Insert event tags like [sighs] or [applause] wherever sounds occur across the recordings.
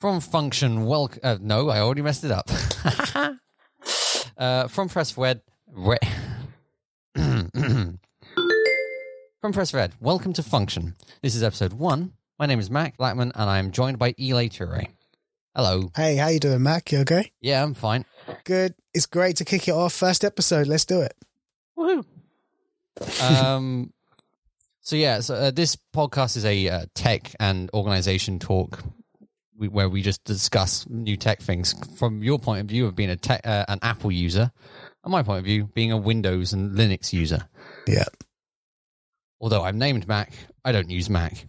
From Function, welcome. Uh, no, I already messed it up. [laughs] uh, from Press Red. Re- [coughs] from Press Red, welcome to Function. This is episode one. My name is Mac Blackman, and I am joined by Eli Turay. Hello. Hey, how you doing, Mac? You okay? Yeah, I'm fine. Good. It's great to kick it off. First episode. Let's do it. Woohoo. um, so yeah, so uh, this podcast is a uh, tech and organization talk we, where we just discuss new tech things from your point of view of being a tech, uh, an Apple user, and my point of view being a Windows and Linux user. Yeah. Although I'm named Mac, I don't use Mac.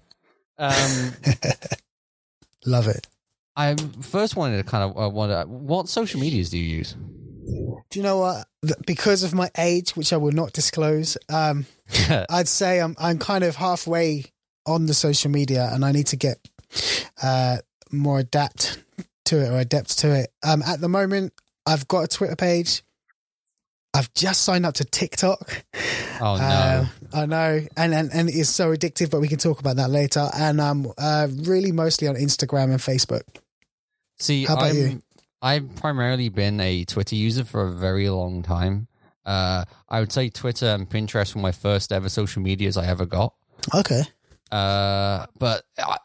Um, [laughs] Love it. I first wanted to kind of uh, wonder what social medias do you use? Do you know what? Because of my age, which I will not disclose, um, [laughs] I'd say I'm I'm kind of halfway on the social media, and I need to get uh, more adapt to it or adept to it. Um, at the moment, I've got a Twitter page. I've just signed up to TikTok. oh no. Uh, I know, and, and and it's so addictive, but we can talk about that later. And um, uh, really mostly on Instagram and Facebook. See, How about I'm, you? I've primarily been a Twitter user for a very long time. Uh, I would say Twitter and Pinterest were my first ever social medias I ever got. Okay. Uh, but I,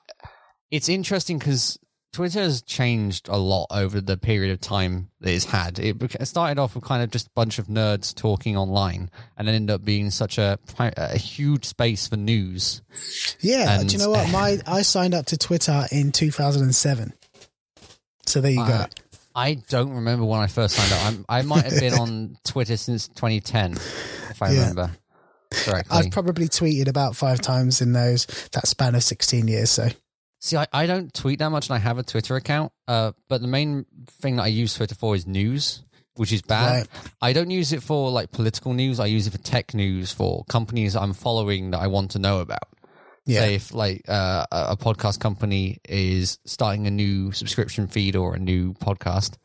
it's interesting because Twitter has changed a lot over the period of time that it's had. It started off with kind of just a bunch of nerds talking online, and then ended up being such a a huge space for news. Yeah. And- do you know what? [laughs] My I signed up to Twitter in 2007. So there you Uh, go. I don't remember when I first signed up. I'm, I might have been [laughs] on Twitter since 2010, if I Yeah. remember correctly. I've probably tweeted about five times in those that span of 16 years. So See, I, I don't tweet that much, and I have a Twitter account. Uh, but the main thing that I use Twitter for is news, which is bad. Right. I don't use it for like political news. I use it for tech news for companies I'm following that I want to know about. yeah, Say if like uh, a podcast company is starting a new subscription feed or a new podcast,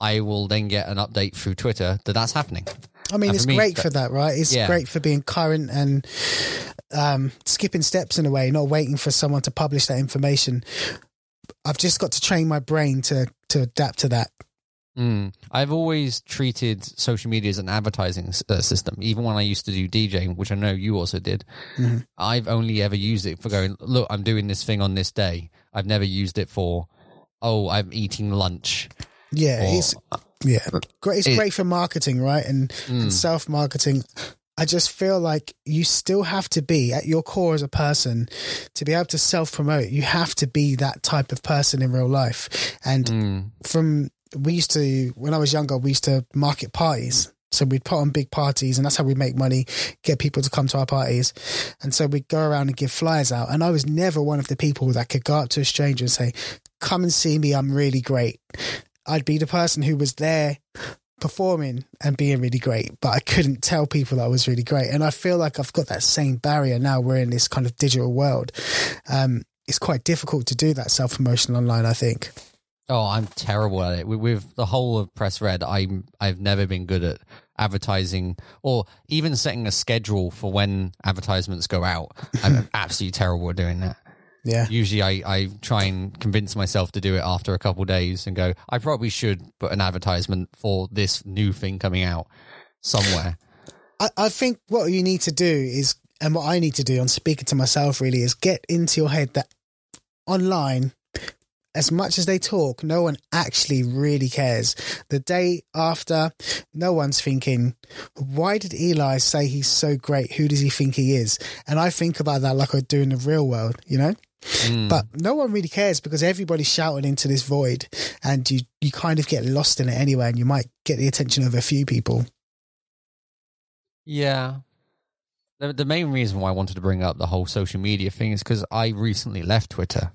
I will then get an update through Twitter that that's happening. I mean and it's for me, great for that, right? It's Yeah. great for being current and um, skipping steps in a way, not waiting for someone to publish that information. I've just got to train my brain to to adapt to that. Mm. I've always treated social media as an advertising uh, system, even when I used to do DJing, which I know you also did. Mhm. I've only ever used it for going, look, I'm doing this thing on this day. I've never used it for, oh, I'm eating lunch. Yeah, Or, it's yeah, great. It's It- great for marketing, right? And, Mm. and self marketing. I just feel like you still have to be at your core as a person to be able to self promote. You have to be that type of person in real life. And Mm. from we used to when I was younger, we used to market parties. So we'd put on big parties, and that's how we make money, get people to come to our parties. And so we'd go around and give flyers out. And I was never one of the people that could go up to a stranger and say, "Come and see me. I'm really great." I'd be the person who was there performing and being really great, but I couldn't tell people that I was really great. And I feel like I've got that same barrier now. We're in this kind of digital world. Um, it's quite difficult to do that self promotion online. I think. Oh, I'm terrible at it. With, with the whole of Press Red, I'm I've never been good at advertising or even setting a schedule for when advertisements go out. I'm [laughs] absolutely terrible at doing that. Yeah. Usually, I, I try and convince myself to do it after a couple of days and go, I probably should put an advertisement for this new thing coming out somewhere. I, I think what you need to do is, and what I need to do, I'm speaking to myself really, is get into your head that online, as much as they talk, no one actually really cares. The day after, no one's thinking, why did Eli say he's so great? Who does he think he is? And I think about that like I do in the real world, you know? Mm. But no one really cares because everybody's shouting into this void and you, you kind of get lost in it anyway and you might get the attention of a few people. Yeah. The, the main reason why I wanted to bring up the whole social media thing is because I recently left Twitter.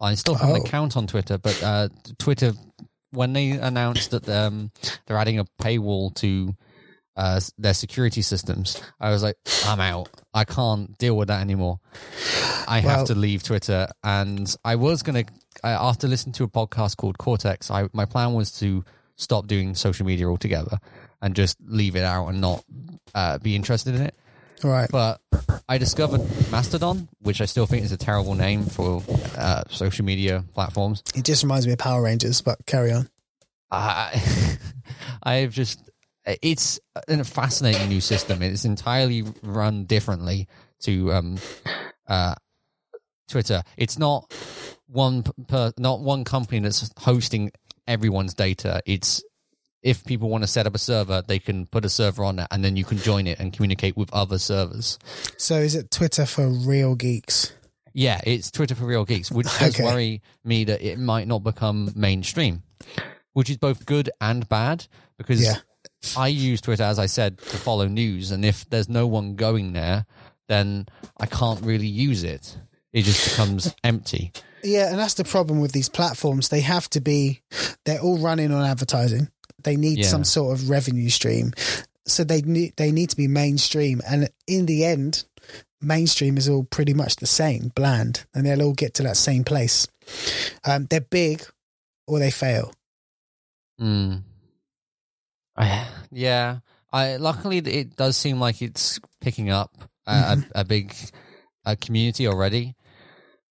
I still have an Oh. account on Twitter, but uh, Twitter, when they announced that um, they're adding a paywall to uh, their security systems, I was like, I'm out. I can't deal with that anymore. I have Well- to leave Twitter. And I was going to, after listening to a podcast called Cortex, I, my plan was to stop doing social media altogether and just leave it out and not uh, be interested in it. Right. But I discovered Mastodon, which I still think is a terrible name for uh, social media platforms. It just reminds me of Power Rangers, but carry on. I [laughs] I've just it's a fascinating new system. It's entirely run differently to um, uh, Twitter. It's not one per, not one company that's hosting everyone's data. It's if people want to set up a server, they can put a server on it, and then you can join it and communicate with other servers. So, is it Twitter for real geeks? Yeah, it's Twitter for real geeks, which does Okay. worry me that it might not become mainstream, which is both good and bad because Yeah. I use Twitter, as I said, to follow news, and if there's no one going there, then I can't really use it. It just becomes [laughs] empty. Yeah, and that's the problem with these platforms. They have to be, they're all running on advertising. They need Yeah. some sort of revenue stream. So they need, they need to be mainstream. And in the end, mainstream is all pretty much the same, bland, and they'll all get to that same place. Um, they're big or they fail. Mm. I, yeah, I luckily it does seem like it's picking up a, Mm-hmm. a, a big a community already.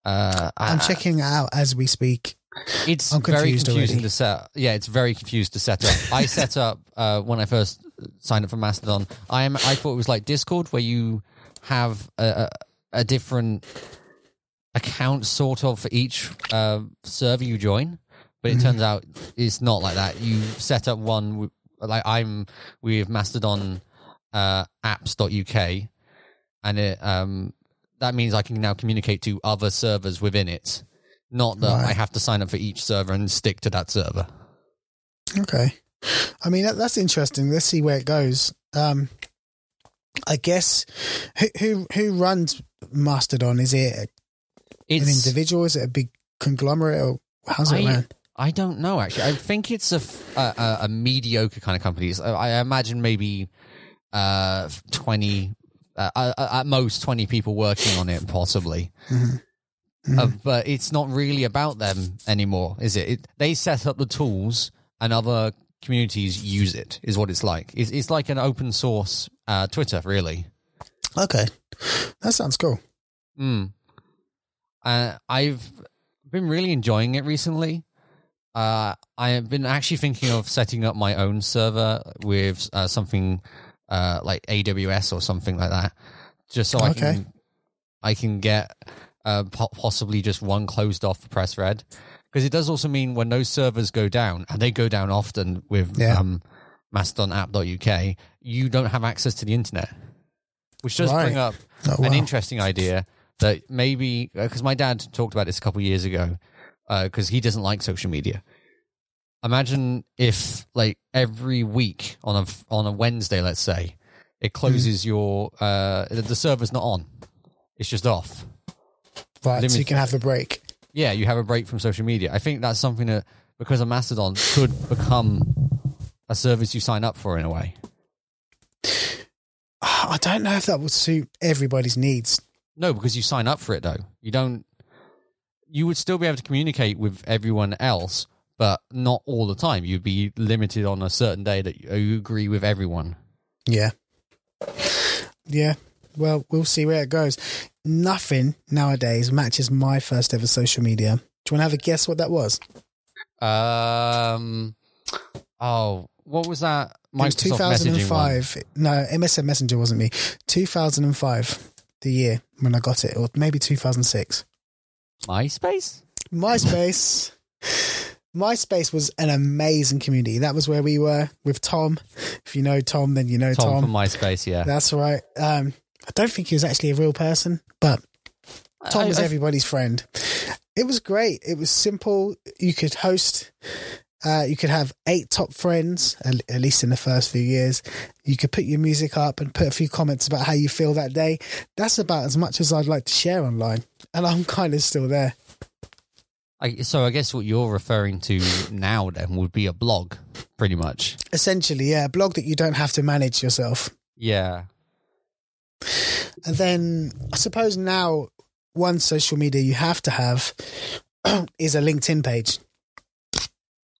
Uh, I'm I- checking it out as we speak. It's I'm very confusing already. to set. Yeah, it's very confused to set up. I set [laughs] up uh, when I first signed up for Mastodon. I am. I thought it was like Discord, where you have a, a, a different account, sort of, for each uh, server you join. But it Mhm. turns out it's not like that. You set up one. W- Like I'm with Mastodon uh, apps.uk, and it um, that means I can now communicate to other servers within it. Not that Right. I have to sign up for each server and stick to that server. Okay. I mean, that, that's interesting. Let's see where it goes. Um, I guess who who, who runs Mastodon? Is it an individual? Is it a big conglomerate? Or how's it I- ran? I don't know actually. I think it's a a mediocre kind of company. It's- I imagine maybe uh, twenty uh, uh, at most twenty people working on it, possibly. Mhm. Mhm. Uh, but it's not really about them anymore, is it? it? They set up the tools, and other communities use it. Is what it's like. It's, it's like an open source uh, Twitter, really. Okay, that sounds cool. Mm. Uh, I've been really enjoying it recently. Uh, I have been actually thinking of setting up my own server with uh, something uh, like AWS or something like that, just so I can I can get uh, po- possibly just one closed off press red. Because it does also mean when those servers go down, and they go down often with Yeah. um, Mastodon app.uk, you don't have access to the internet, which does bring up Oh, an interesting idea that maybe because my dad talked about this a couple of years ago because he doesn't like social media. Imagine if like every week on a on a Wednesday, let's say, it closes your uh the server's not on, it's just off. right, so you can have a break. Yeah, you have a break from social media. I think that's something that because a Mastodon could become a service you sign up for in a way. [sighs] I don't know if that would suit everybody's needs. No, because you sign up for it though. You don't. You would still be able to communicate with everyone else, but not all the time. You'd be limited on a certain day that you, agree with everyone. Yeah. Yeah. Well, we'll see where it goes. Nothing nowadays matches my first ever social media. Do you want to have a guess what that was? Um. Oh, what was that? It was Microsoft messaging 2005. No, MSN Messenger wasn't me. 2005, the year when I got it, or maybe 2006. MySpace. MySpace. MySpace was an amazing community. That was where we were with Tom. If you know Tom, then you know Tom, Tom. from MySpace. Yeah. That's right. Um, I don't think he was actually a real person, but Tom I- was I- everybody's friend. It was great. It was simple. You could host. Uh, you could have eight top friends, at, least in the first few years. You could put your music up and put a few comments about how you feel that day. That's about as much as I'd like to share online, and I'm kind of still there. I, so I guess what you're referring to now then would be a blog, pretty much. Essentially, yeah, a blog that you don't have to manage yourself. Yeah. And then I suppose now one social media you have to have [clears throat] is a LinkedIn page.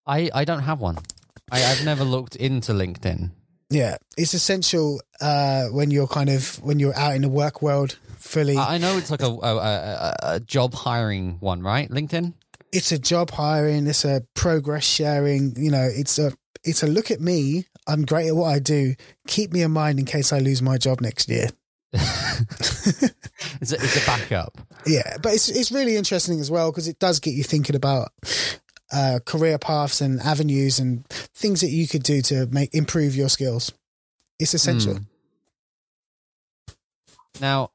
I, I don't have one. I, I've never looked into LinkedIn. Yeah, it's essential uh, when you're kind of when you're out in the work world fully. I I know it's like a, a, a, a job hiring one, right? LinkedIn. it's a job hiring, it's a progress sharing. You know, it's a it's a look at me. I'm great at what I do. Keep me in mind in case I lose my job next year. [laughs] [laughs] It's a, it's a backup. Yeah, but it's it's really interesting as well because it does get you thinking about uh, career paths and avenues and things that you could do to make improve your skills. It's essential. Mm. Now,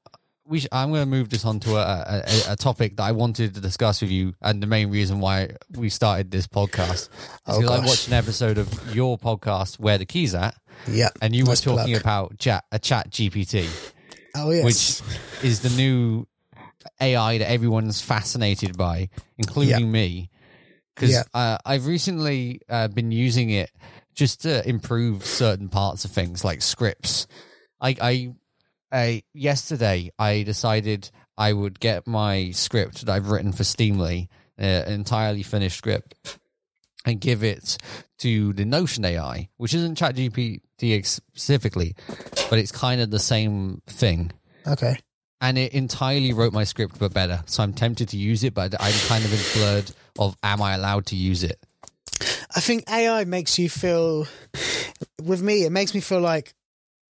we sh- I'm going to move this on to a, a, a- topic that I wanted to discuss with you, and the main reason why we started this podcast is [laughs] Oh, because I watched an episode of your podcast, Where the Keys At, Yeah, and you Nice were talking plug. about chat, a Chat GPT, oh yes, which is the new AI that everyone's fascinated by, including me, because Yeah. uh, I've recently uh, been using it just to improve certain parts of things like scripts. I, I, I yesterday I decided I would get my script that I've written for Steamly, uh, an entirely finished script, and give it to the Notion AI, which isn't ChatGPT specifically, but it's kind of the same thing okay. And it entirely wrote my script but better. So I'm tempted to use it, but I'm kind of in blurred of am I allowed to use it? I think AI makes you feel, with me, it makes me feel like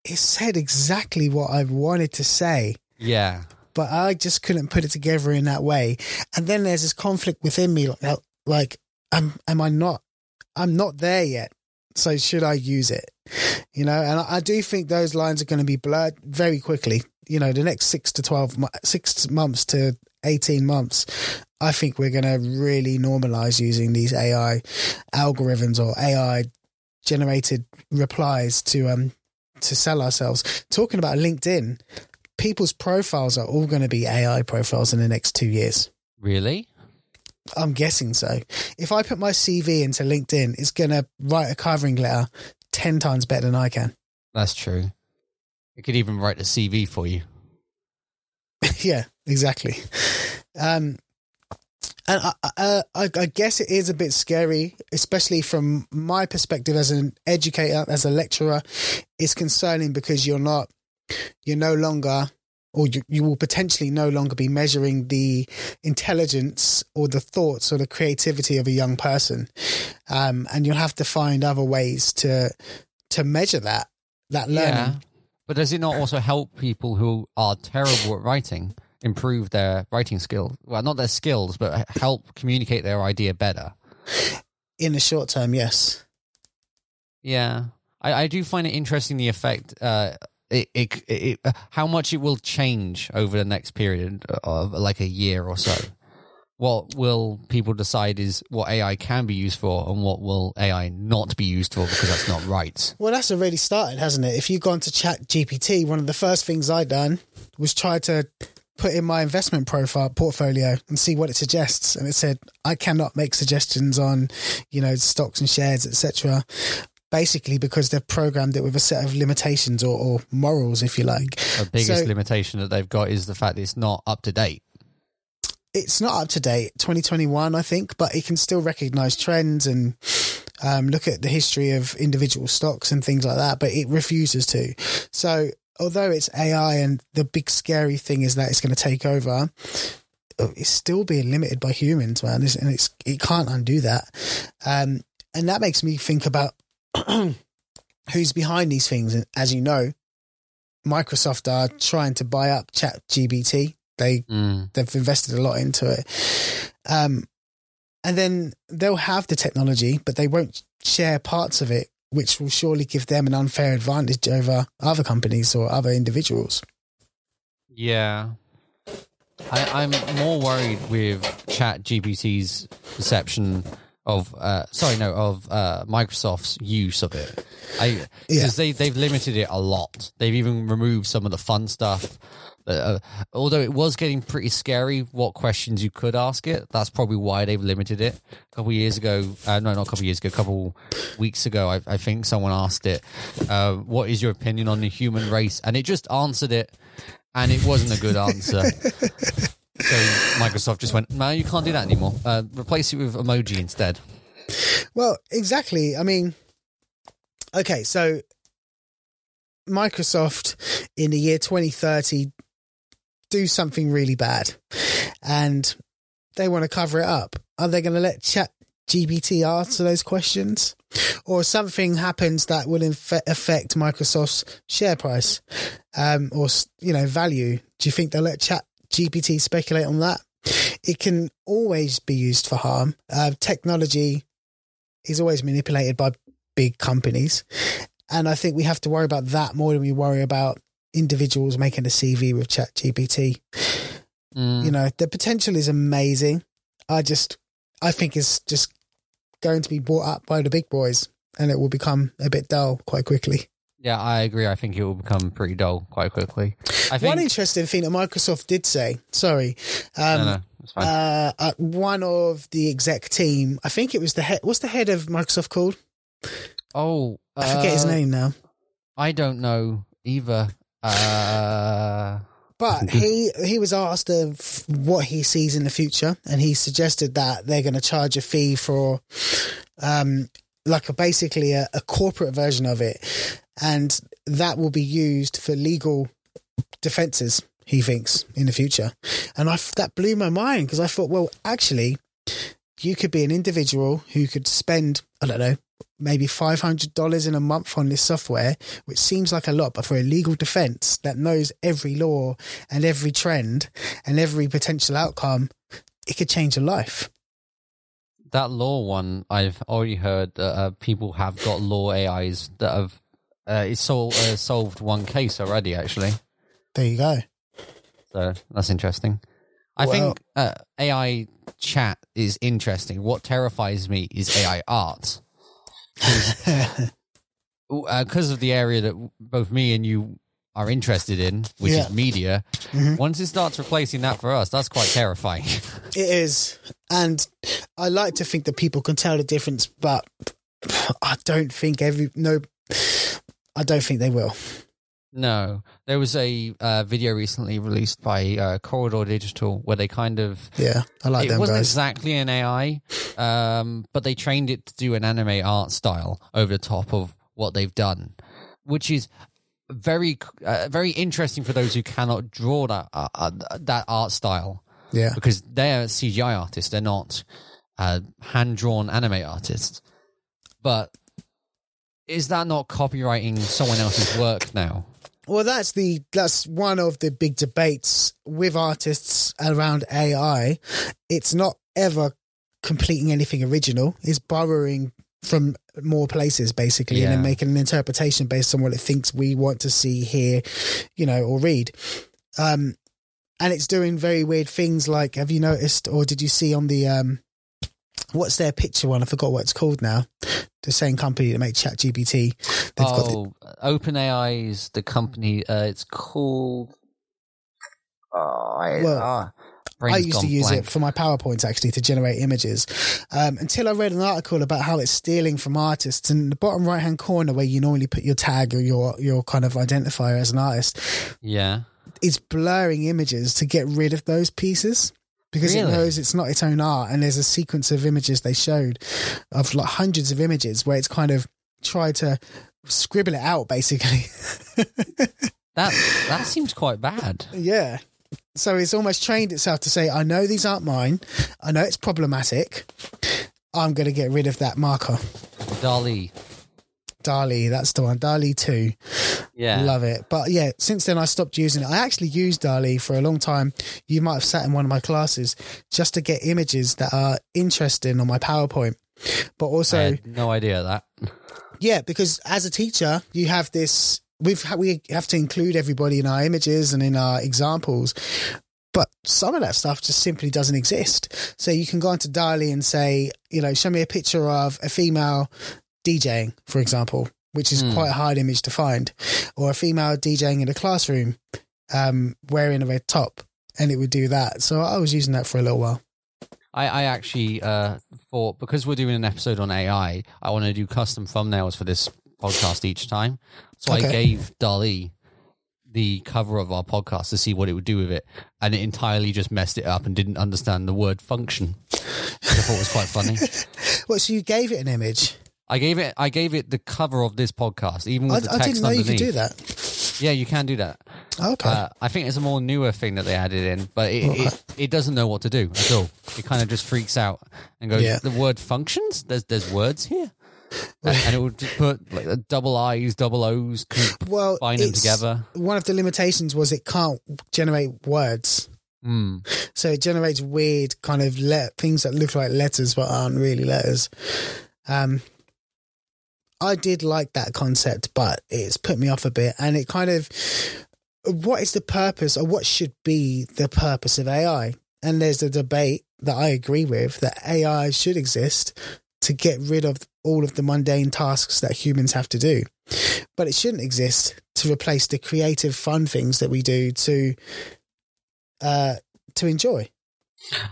it said exactly what I wanted to say, Yeah. but I just couldn't put it together in that way. And then there's this conflict within me, like, like am am I not? I'm not there yet. So should I use it? You know, and I, do think those lines are going to be blurred very quickly. You know, the next six to twelve, mo- six months to eighteen months, I think we're going to really normalize using these AI algorithms or AI generated replies to um to sell ourselves. Talking about LinkedIn, people's profiles are all going to be AI profiles in the next two years. Really? I'm guessing so. If I put my CV into LinkedIn, it's going to write a covering letter 10 times better than I can. [laughs] That's true. It could even write a CV for you. yeah, exactly. Um, and I, I, I I guess it is a bit scary, especially from my perspective as an educator, as a lecturer. It's concerning because you're not, you're no longer, or you, you will potentially no longer be measuring the intelligence or the thoughts or the creativity of a young person, um, and you'll have to find other ways to to measure that that learning. Yeah. But does it not also help people who are terrible at writing improve their writing skills? Well, not their skills, but help communicate their idea better. In the short term, yes. Yeah, I, I do find it interesting the effect. Uh, it, it, it, how much it will change over the next period of like a year or so. What will people decide is what AI can be used for, and what will AI not be used for because that's not right. Well, that's already started, hasn't it? If you go onto Chat GPT, one of the first things I done was try to put in my investment profile portfolio and see what it suggests, and it said I cannot make suggestions on, you know, stocks and shares, etc. Basically, because they've programmed it with a set of limitations or, or morals, if you like. The biggest So- limitation that they've got is the fact that it's not up to date. it's not up to date 2021 i think but it can still recognize trends and um, look at the history of individual stocks and things like that but it refuses to so although it's ai and the big scary thing is that it's going to take over it's still being limited by humans man and it's it can't undo that um, and that makes me think about [clears throat] who's behind these things and as you know microsoft are trying to buy up chat GPT they Mm. they've invested a lot into it. Um, and then they'll have the technology, but they won't share parts of it, which will surely give them an unfair advantage over other companies or other individuals. Yeah. I, I'm more worried with Chat GPT's perception of uh sorry no of uh Microsoft's use of it. I because they they've limited it a lot. They've even removed some of the fun stuff. Uh, although it was getting pretty scary what questions you could ask it, that's probably why they've limited it. A couple of years ago, uh, no, not a couple of years ago, a couple weeks ago, I, I think someone asked it, uh, "What is your opinion on the human race?" and it just answered it, and it wasn't a good answer. [laughs] So Microsoft just went, no, you can't do that anymore. Uh, replace it with emoji instead. Well, exactly. I mean, okay, so Microsoft in the year 2030 do something really bad and they want to cover it up, are they going to let chat GPT answer those questions? Or something happens that will inf- affect Microsoft's share price um, or, you know, value. Do you think they'll let chat GPT speculate on that? It can always be used for harm. Uh, technology is always manipulated by big companies. And I think we have to worry about that more than we worry about individuals making a CV with Chat GPT. Mm. You know, the potential is amazing. I just, I think it's just going to be bought up by the big boys and it will become a bit dull quite quickly. Yeah, I agree. I think it will become pretty dull quite quickly. I think One interesting thing that Microsoft did say, sorry, um, no, no, it's fine. uh, uh, one of the exec team, I think it was the head, what's the head of Microsoft called? oh, I forget his uh, name now. I don't know either. Uh, But [laughs] he he was asked of what he sees in the future, and he suggested that they're going to charge a fee for, um, like a basically a, a corporate version of it, and that will be used for legal defenses. He thinks in the future, and I that blew my mind because I thought, well, actually, you could be an individual who could spend I don't know maybe five hundred dollars in a month on this software, which seems like a lot, but for a legal defense that knows every law and every trend and every potential outcome, it could change your life. that law one, I've already heard that uh, people have got law AIs that have uh, it's sol- uh, solved one case already. Actually, There you go. so that's interesting. I Well- think uh, AI chat is interesting. What terrifies me is AI art. Because [laughs] of the area that both me and you are interested in, which Yeah. is media, Mhm. once it starts replacing that for us, that's quite terrifying. [laughs] It is. And I like to think that people can tell the difference, but I don't think every, no, I don't think they will. No, there was a uh, video recently released by uh, Corridor Digital where they kind of Yeah. I like it them wasn't guys. exactly an AI, um, but they trained it to do an anime art style over the top of what they've done, which is very uh, very interesting for those who cannot draw that uh, uh, that art style Yeah. because they're CGI artists, they're not uh, hand drawn anime artists. But is that not copywriting someone else's work now? Well, that's the that's one of the big debates with artists around AI. It's not ever completing anything original. It's borrowing from more places basically and then making an interpretation based on what it thinks we want to see, hear, you know, or read. Um and it's doing very weird things like have you noticed or did you see on the um what's their picture one? I forgot what it's called now. The same company that made ChatGPT. They've got the, oh, OpenAI is the company. Uh, it's called. Oh, I, Well, brain's I used to use blank. it for my PowerPoints actually to generate images um, until I read an article about how it's stealing from artists. And the bottom right hand corner, where you normally put your tag or your, your kind of identifier as an artist, Yeah. is blurring images to get rid of those pieces. Because Really? it knows it's not its own art, and there's a sequence of images they showed of like hundreds of images where it's kind of tried to scribble it out, basically. [laughs] That that seems quite bad. Yeah. So it's almost trained itself to say, I know these aren't mine. I know it's problematic. I'm going to get rid of that marker. DALL-E. DALL-E, that's the one. DALL-E 2. Yeah. Love it. But yeah, since then I stopped using it. I actually used DALL-E for a long time. You might have sat in one of my classes just to get images that are interesting on my PowerPoint. But I also, had no idea that. yeah, because as a teacher, you have this. We've ha- we have to include everybody in our images and in our examples, but some of that stuff just simply doesn't exist. So you can go onto DALL-E and say, you know, show me a picture of a female DJing, for example, which is Hmm. quite a hard image to find, or a female DJing in a classroom um, wearing a red top, and it would do that. So I was using that for a little while. I, I actually uh, thought because we're doing an episode on AI, I want to do custom thumbnails for this podcast each time. So I gave DALL-E the cover of our podcast to see what it would do with it, and it entirely just messed it up and didn't understand the word function. Which I thought was quite funny. [laughs] Well, so you gave it an image. I gave it I gave it the cover of this podcast, even I, with the I text didn't know underneath. you could do that. Yeah, you can do that. Okay. Uh, I think it's a more newer thing that they added in, but it, it, it doesn't know what to do at all. It kind of just freaks out and goes, Yeah. "The word functions. There's there's words here," and, and it would just put like double I's, double O's, well, bind them together. One of the limitations was it can't generate words. Mm. So it generates weird kind of let things that look like letters but aren't really letters. Um, I did like that concept, but it's put me off a bit. And it kind of, what is the purpose or what should be the purpose of AI? And there's a debate that I agree with that AI should exist to get rid of all of the mundane tasks that humans have to do. But it shouldn't exist to replace the creative, fun things that we do to uh, to enjoy.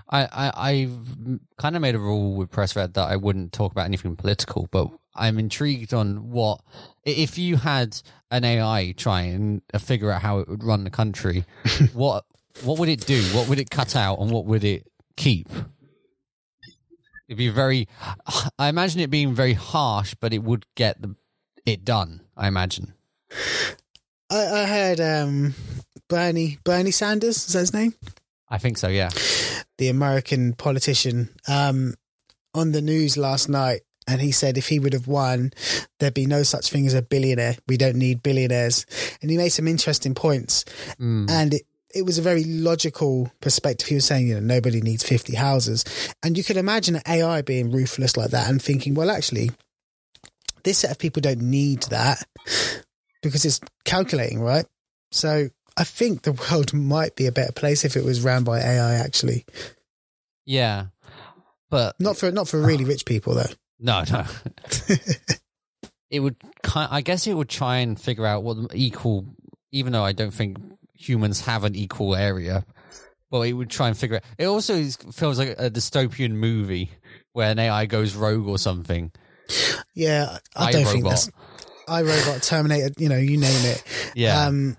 I, I I've kind of made a rule with Press Red that I wouldn't talk about anything political, but I'm intrigued on what if you had an AI try and uh, figure out how it would run the country, [laughs] what what would it do? What would it cut out, and what would it keep? It'd be very. [sighs] I imagine it being very harsh, but it would get the, it done. I imagine. I, I heard um, Bernie Bernie Sanders is that his name, I think so. Yeah. the American politician, um, on the news last night, and he said if he would have won, there'd be no such thing as a billionaire. We don't need billionaires, and he made some interesting points, Mm. and it. It was a very logical perspective. He was saying, you know, nobody needs 50 houses. And you could imagine AI being ruthless like that and thinking, well, actually, this set of people don't need that because it's calculating, right? So I think the world [laughs] might be a better place if it was ran by AI. Actually, Yeah. But not for not for really [sighs] rich people though. No, no. [laughs] [laughs] it would kind. I guess it would try and figure out what the equal. Even though I don't think humans have an equal area, but it would try and figure it. It also feels like a dystopian movie where an AI goes rogue or something. Yeah, I don't think iRobot. I Robot, Terminator. You know, you name it. Yeah. Um,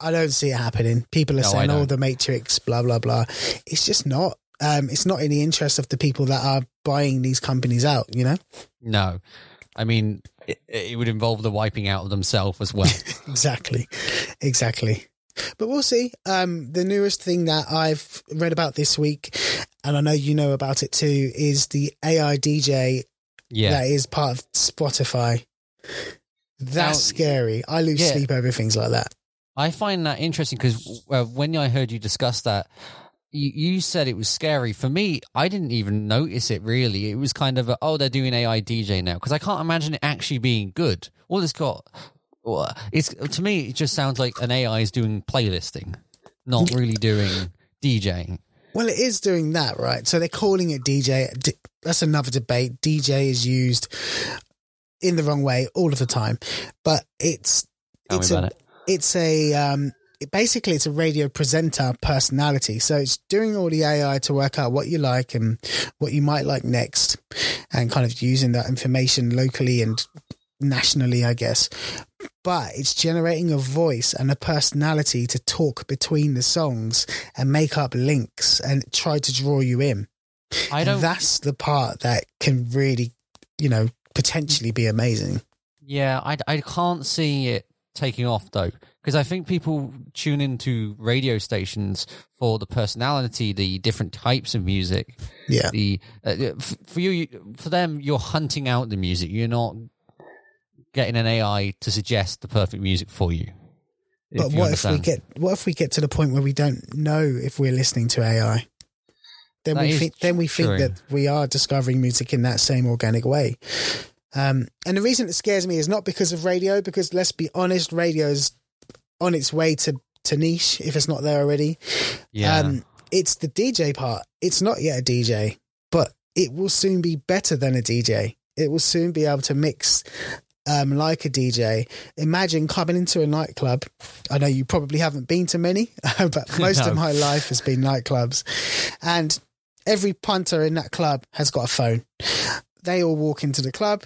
I don't see it happening. People are No, saying, "Oh, the Matrix," blah blah blah. It's just not. Um, it's not in the interest of the people that are buying these companies out. You know. no. I mean, it, it would involve the wiping out of themselves as well. [laughs] exactly exactly but we'll see um the newest thing that i've read about this week and i know you know about it too is the ai dj yeah. that is part of spotify that's Now- scary i lose Yeah. sleep over things like that I find that interesting because uh, when I heard you discuss that, you, you said it was scary. For me, I didn't even notice it really. It was kind of a, oh, they're doing AI DJ now because I can't imagine it actually being good. All it's got, it's to me, it just sounds like an AI is doing playlisting, not really doing DJing. well it is doing that right so they're calling it dj that's another debate dj is used in the wrong way all of the time but it's Tell it's a, it. It's a um it, basically it's a radio presenter personality. So it's doing all the ai to work out what you like and what you might like next and kind of using that information locally and nationally i guess. But it's generating a voice and a personality to talk between the songs and make up links and try to draw you in. I don't. that's the part that can really you know potentially be amazing. Yeah, I, I can't see it taking off though, because I think people tune into radio stations for the personality, the different types of music. yeah The uh, for you, for them, you're hunting out the music. You're not getting an AI to suggest the perfect music for you. But you what if we get what if we get to the point where we don't know if we're listening to AI? Then That we think then we think true. that we are discovering music in that same organic way. Um, and the reason it scares me is not because of radio, because let's be honest, radio's on its way to, to niche if it's not there already. Yeah, Um, it's the DJ part. It's not yet a DJ, but it will soon be better than a DJ. It will soon be able to mix um, like a DJ. Imagine coming into a nightclub. I know you probably haven't been to many, [laughs] but [laughs] most No. of my life has been nightclubs. And every punter in that club has got a phone. They all walk into the club.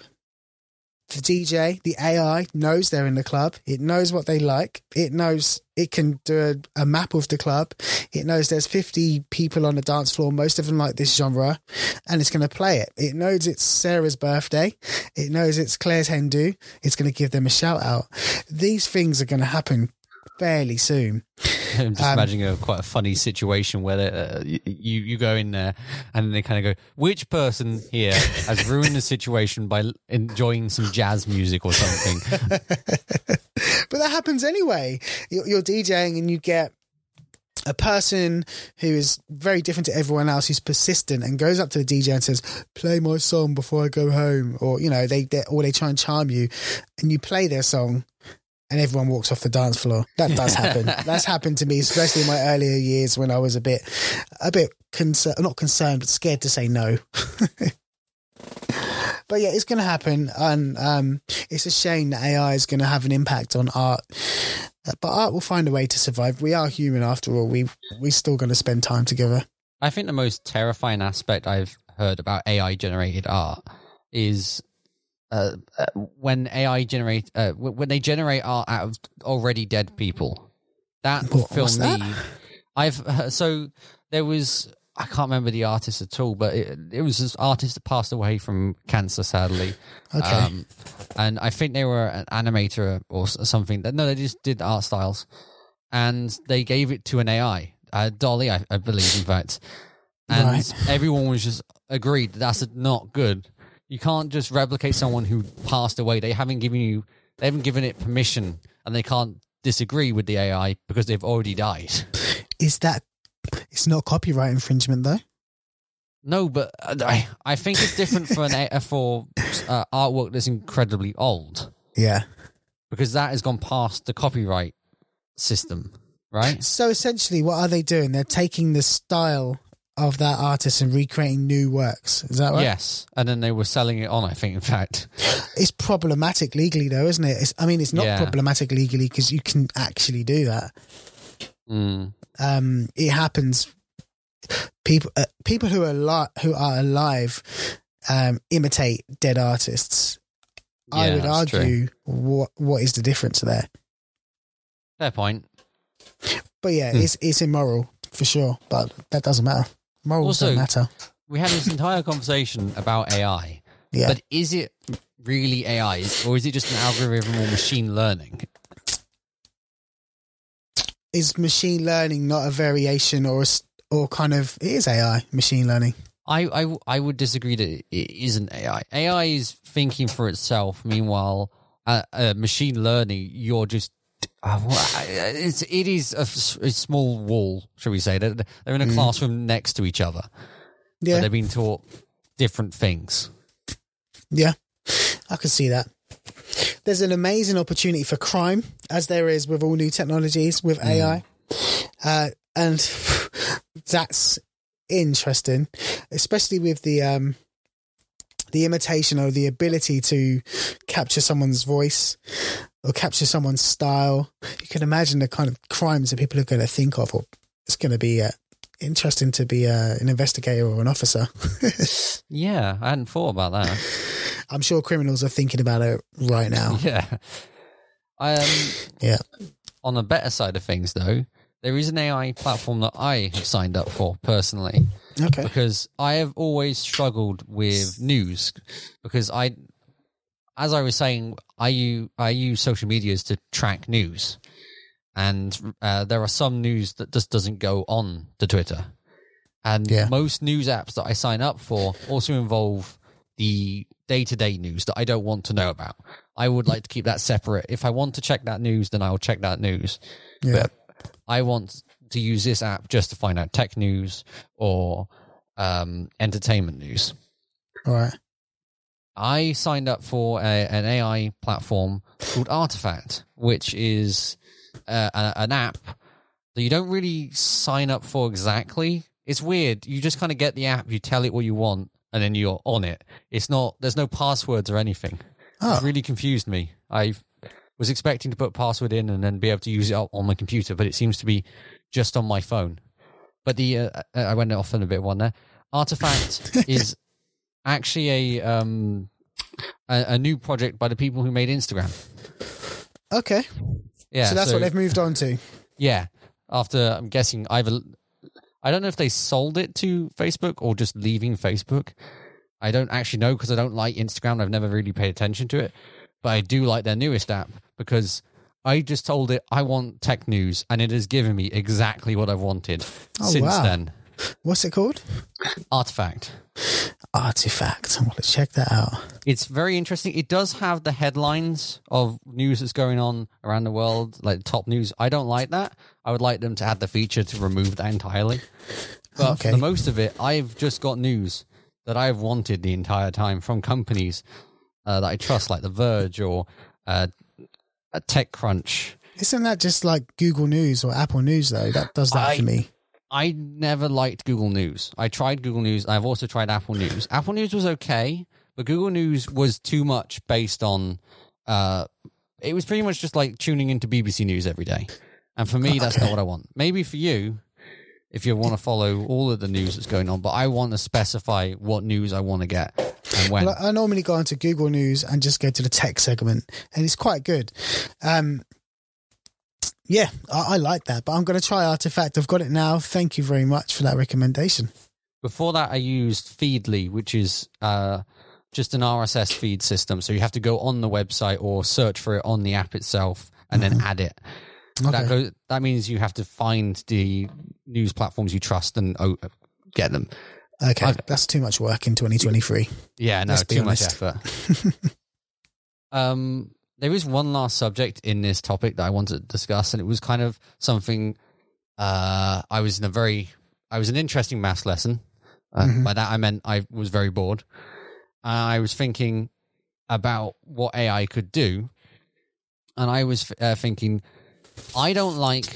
The DJ, the AI knows they're in the club. It knows what they like. It knows it can do a, a, map of the club. It knows there's 50 people on the dance floor, most of them like this genre, and it's going to play it. It knows it's Sarah's birthday. It knows it's Claire's hen do. It's going to give them a shout out. These things are going to happen fairly soon. [laughs] I'm just um, imagining a quite a funny situation where uh, you you go in there and they kind of go, which person here has ruined the situation by enjoying some jazz music or something? [laughs] [laughs] but that happens anyway. You're, you're DJing and you get a person who is very different to everyone else who's persistent and goes up to the DJ and says, "Play my song before I go home," or you know, they, they or they try and charm you, and you play their song, and everyone walks off the dance floor. That does [laughs] happen. That's happened to me, especially in my earlier years when I was a bit, a bit concerned, not concerned, but scared to say no. [laughs] but yeah, it's going to happen, and um, it's a shame that AI is going to have an impact on art. But art will find a way to survive. We are human after all. We we still going to spend time together. I think the most terrifying aspect I've heard about AI generated art is uh, uh, when AI generate uh, when they generate art out of already dead people. That what, film me. I've uh, so there was I can't remember the artist at all, but it, it was this artist that passed away from cancer, sadly. Okay. Um, and I think they were an animator or something. No, they just did art styles, and they gave it to an AI, uh, DALL-E, I, I, believe, in fact. And right. everyone was just agreed that that's not good you can't just replicate someone who passed away. They haven't given you, they haven't given it permission, and they can't disagree with the AI because they've already died. Is that? It's not copyright infringement, though. No, but I, I think it's different for an [laughs] for uh, artwork that's incredibly old. Yeah, because that has gone past the copyright system, right? So essentially, what are they doing? They're taking the style of that artist and recreating new works. Is that right? Yes, and then they were selling it on. I think, in fact, [gasps] it's problematic legally, though, isn't it? It's, I mean, it's not yeah. problematic legally because you can actually do that. Mm. Um, it happens. People, uh, people who are li- who are alive, um, imitate dead artists. Yeah, I would argue true. what what is the difference there? Fair point. But yeah, hmm. it's it's immoral for sure. But that doesn't matter. Morals also, don't matter. We had this entire conversation about AI. Yeah. But is it really AI or is it just an algorithm or machine learning? Is machine learning not a variation or a, or kind of it is AI machine learning? I, I I would disagree that it isn't AI. AI is thinking for itself. Meanwhile, uh, uh, machine learning, you're just uh, it's it is a, a, small wall, shall we say? They're, they're in a mm. classroom next to each other. Yeah, they've been taught different things. Yeah, I can see that. There's an amazing opportunity for crime, as there is with all new technologies with mm. AI, uh, and [laughs] that's interesting, especially with the um, the imitation or the ability to capture someone's voice or capture someone's style. You can imagine the kind of crimes that people are going to think of. Or it's going to be uh, interesting to be uh, an investigator or an officer. [laughs] yeah, I hadn't thought about that. [laughs] I'm sure criminals are thinking about it right now. [laughs] Yeah. Um, yeah. On the better side of things, though, there is an AI platform that I have signed up for personally. Okay. Because I have always struggled with news because I as I was saying, I use, I use social medias to track news, and uh, there are some news that just doesn't go on to Twitter, and yeah. most news apps that I sign up for also involve the day to day news that I don't want to know about. I would like to keep that separate. If I want to check that news, then I'll check that news. Yeah. But I want to use this app just to find out tech news or um, entertainment news. All right. I signed up for a, an AI platform called Artifact, which is uh, a, an app that you don't really sign up for exactly. It's weird. You just kind of get the app, you tell it what you want, and then you're on it. It's not. There's no passwords or anything. Oh. It really confused me. I was expecting to put password in and then be able to use it on my computer, but it seems to be just on my phone. But the uh, uh I went off on a bit of one there. Artifact [laughs] is actually a um, a, a new project by the people who made Instagram. Okay, Yeah, so that's what they've moved on to. Yeah, after I'm guessing either I don't know if they sold it to Facebook or just leaving Facebook. I don't actually know because I don't like Instagram. I've never really paid attention to it, but I do like their newest app because I just told it I want tech news and it has given me exactly what I've wanted Oh, since wow. then. What's it called? Artifact. Artifact. I want to check that out. It's very interesting. It does have the headlines of news that's going on around the world, like top news. I don't like that. I would like them to add the feature to remove that entirely. But Okay. for the most of it, I've just got news that I've wanted the entire time from companies uh, that I trust, like The Verge or uh, uh, TechCrunch. Isn't that just like Google News or Apple News though? That does that I- for me. I never liked Google News. I tried Google News. I've also tried Apple News. Apple News was okay, but Google News was too much based on. Uh, it was pretty much just like tuning into BBC News every day, and for me, that's not what I want. Maybe for you, if you want to follow all of the news that's going on, but I want to specify what news I want to get and when. Well, I normally go onto Google News and just go to the tech segment, and it's quite good. Um, yeah, I, I like that, but I'm going to try Artifact. I've got it now. Thank you very much for that recommendation. Before that, I used Feedly, which is uh, just an RSS feed system. So you have to go on the website or search for it on the app itself and then add it. That goes, that means you have to find the news platforms you trust and oh, get them. Okay, I've- that's too much work in 2023. Yeah, no, too much honest. effort. [laughs] um, there is one last subject in this topic that I wanted to discuss, and it was kind of something. Uh, I was in a very, I was an interesting maths lesson. Uh, Mhm. By that I meant I was very bored. I was thinking about what AI could do, and I was uh, thinking, I don't like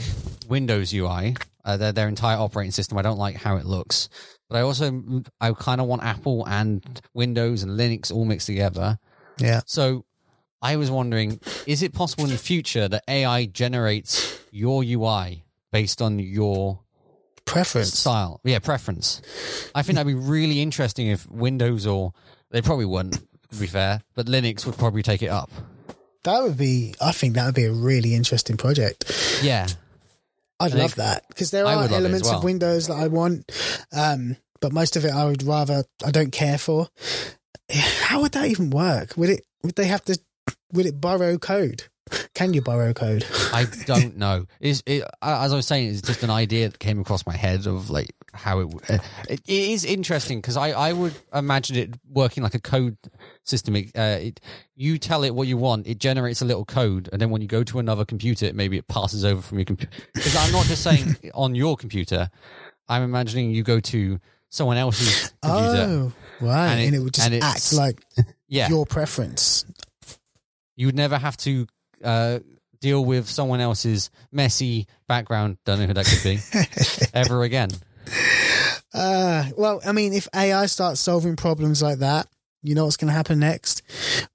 Windows UI, uh, their their entire operating system. I don't like how it looks, but I also I kind of want Apple and Windows and Linux all mixed together. Yeah. So I was wondering, is it possible in the future that AI generates your UI based on your Preference. style? Yeah, preference. I think that'd be really interesting if Windows or they probably wouldn't, to be fair, but Linux would probably take it up. That would be, I think that would be a really interesting project. Yeah. I'd I love that because there are would love it as elements well. of Windows that I want, um, but most of it I would rather, I don't care for. [sighs] How would that even work? Would it, would they have to, would it borrow code? [laughs] Can you borrow code? I [laughs] don't know. Is it, as I was saying, it's just an idea that came across my head of like how it. Uh, it, it is interesting because I I would imagine it working like a code system. It, uh, it you tell it what you want, it generates a little code, and then when you go to another computer, maybe it passes over from your computer. Because I'm not just saying [laughs] on your computer. I'm imagining you go to someone else's computer. Oh, right. And And it- it, would just act like yeah, your preference. You would never have to uh, deal with someone else's messy background. Don't know who that could be [laughs] ever again. Uh, well, I mean, if AI starts solving problems like that, you know what's going to happen next?